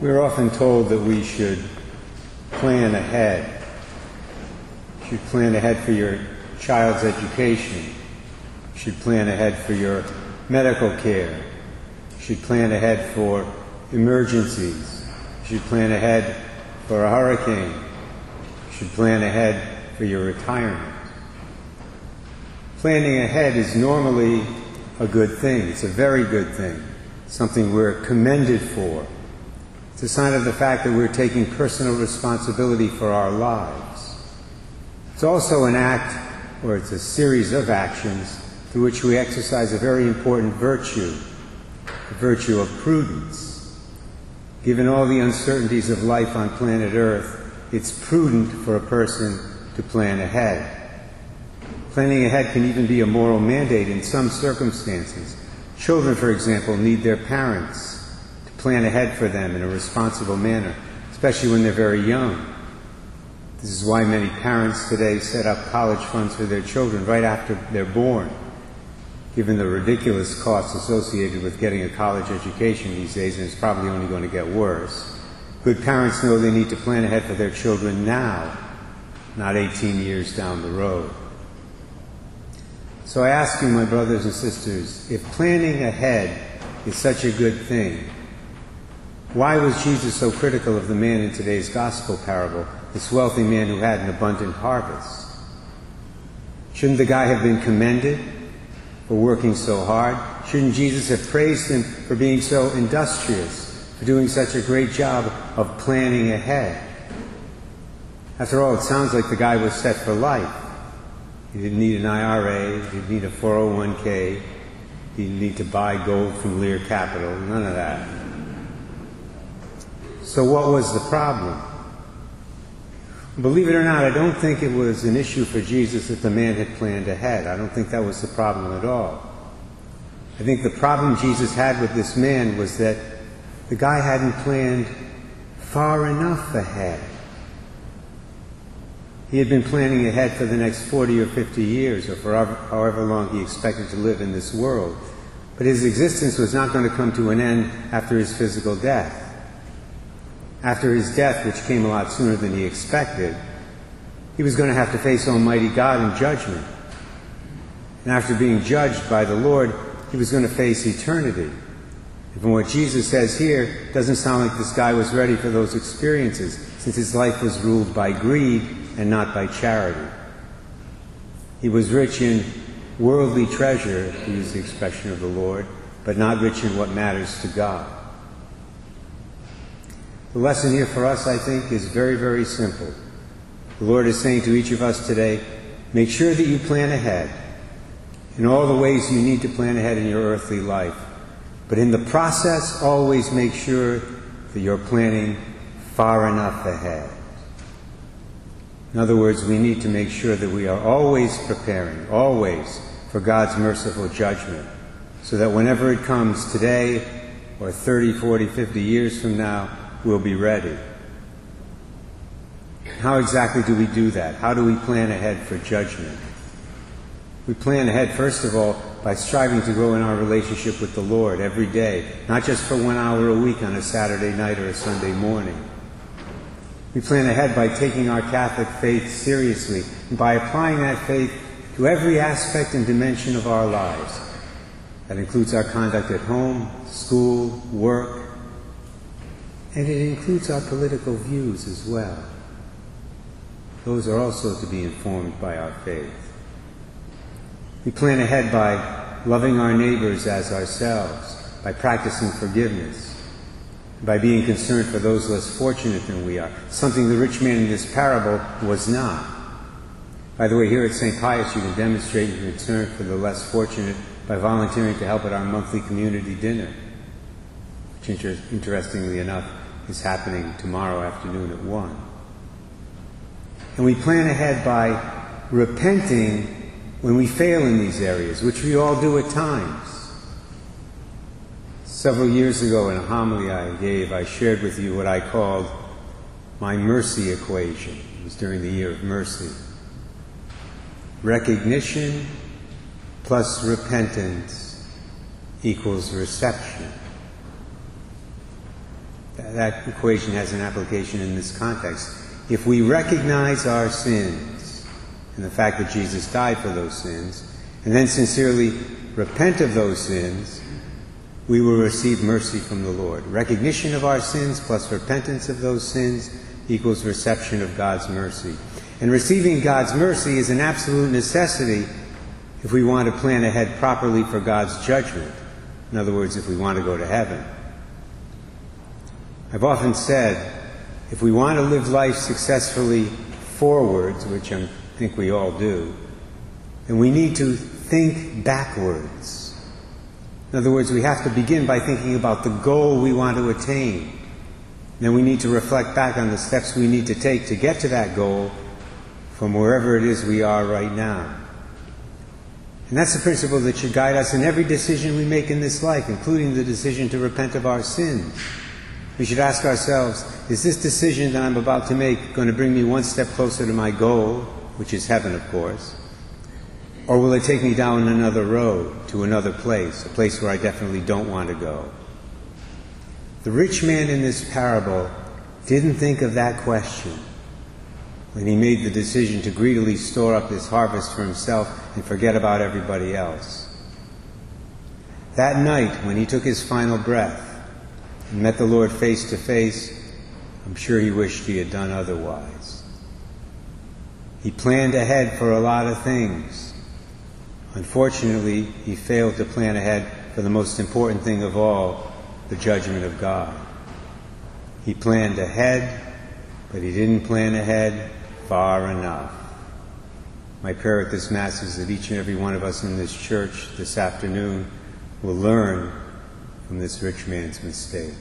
We're often told that we should plan ahead. You should plan ahead for your child's education. You should plan ahead for your medical care. You should plan ahead for emergencies. You should plan ahead for a hurricane. You should plan ahead for your retirement. Planning ahead is normally a good thing. It's a very good thing. Something we're commended for. It's a sign of the fact that we're taking personal responsibility for our lives. It's also an act, or it's a series of actions, through which we exercise a very important virtue, the virtue of prudence. Given all the uncertainties of life on planet Earth, it's prudent for a person to plan ahead. Planning ahead can even be a moral mandate in some circumstances. Children, for example, need their parents plan ahead for them in a responsible manner, especially when they're very young. This is why many parents today set up college funds for their children right after they're born. Given the ridiculous costs associated with getting a college education these days, and it's probably only going to get worse, good parents know they need to plan ahead for their children now not 18 years down the road. So I ask you, my brothers and sisters, if planning ahead is such a good thing, why was Jesus so critical of the man in today's gospel parable, this wealthy man who had an abundant harvest? Shouldn't the guy have been commended for working so hard? Shouldn't Jesus have praised him for being so industrious, for doing such a great job of planning ahead? After all, it sounds like the guy was set for life. He didn't need an IRA, he didn't need a 401k, he didn't need to buy gold from Lear Capital, none of that. So, what was the problem? Believe it or not, I don't think it was an issue for Jesus that the man had planned ahead. I don't think that was the problem at all. I think the problem Jesus had with this man was that the guy hadn't planned far enough ahead. He had been planning ahead for the next 40 or 50 years, or for however long he expected to live in this world. But his existence was not going to come to an end after his physical death. After his death, which came a lot sooner than he expected, he was going to have to face Almighty God in judgment. And after being judged by the Lord, he was going to face eternity. And from what Jesus says here, doesn't sound like this guy was ready for those experiences, since his life was ruled by greed and not by charity. He was rich in worldly treasure, to use the expression of the Lord, but not rich in what matters to God. The lesson here for us, I think, is very, very simple. The Lord is saying to each of us today, make sure that you plan ahead in all the ways you need to plan ahead in your earthly life. But in the process, always make sure that you're planning far enough ahead. In other words, we need to make sure that we are always preparing, always, for God's merciful judgment, so that whenever it comes today or 30, 40, 50 years from now, we'll be ready. How exactly do we do that? How do we plan ahead for judgment? We plan ahead, first of all, by striving to grow in our relationship with the Lord every day, not just for one hour a week on a Saturday night or a Sunday morning. We plan ahead by taking our Catholic faith seriously and by applying that faith to every aspect and dimension of our lives. That includes our conduct at home, school, work, and it includes our political views as well. Those are also to be informed by our faith. We plan ahead by loving our neighbors as ourselves, by practicing forgiveness, by being concerned for those less fortunate than we are, something the rich man in this parable was not. By the way, here at St. Pius, you can demonstrate your concern for the less fortunate by volunteering to help at our monthly community dinner, which, inter- interestingly enough, is happening tomorrow afternoon at 1. And we plan ahead by repenting when we fail in these areas, which we all do at times. Several years ago, in a homily I gave, I shared with you what I called my mercy equation. It was during the year of mercy. Recognition plus repentance equals reception. That equation has an application in this context. If we recognize our sins and the fact that Jesus died for those sins, and then sincerely repent of those sins, we will receive mercy from the Lord. Recognition of our sins plus repentance of those sins equals reception of God's mercy. And receiving God's mercy is an absolute necessity if we want to plan ahead properly for God's judgment. In other words, if we want to go to heaven. I've often said if we want to live life successfully forwards, which I think we all do, then we need to think backwards. In other words, we have to begin by thinking about the goal we want to attain. Then we need to reflect back on the steps we need to take to get to that goal from wherever it is we are right now. And that's the principle that should guide us in every decision we make in this life, including the decision to repent of our sins. We should ask ourselves is this decision that I'm about to make going to bring me one step closer to my goal, which is heaven, of course? Or will it take me down another road to another place, a place where I definitely don't want to go? The rich man in this parable didn't think of that question when he made the decision to greedily store up his harvest for himself and forget about everybody else. That night, when he took his final breath, met the Lord face to face, I'm sure he wished he had done otherwise. He planned ahead for a lot of things. Unfortunately, he failed to plan ahead for the most important thing of all, the judgment of God. He planned ahead, but he didn't plan ahead far enough. My prayer at this Mass is that each and every one of us in this church this afternoon will learn from this rich man's mistake.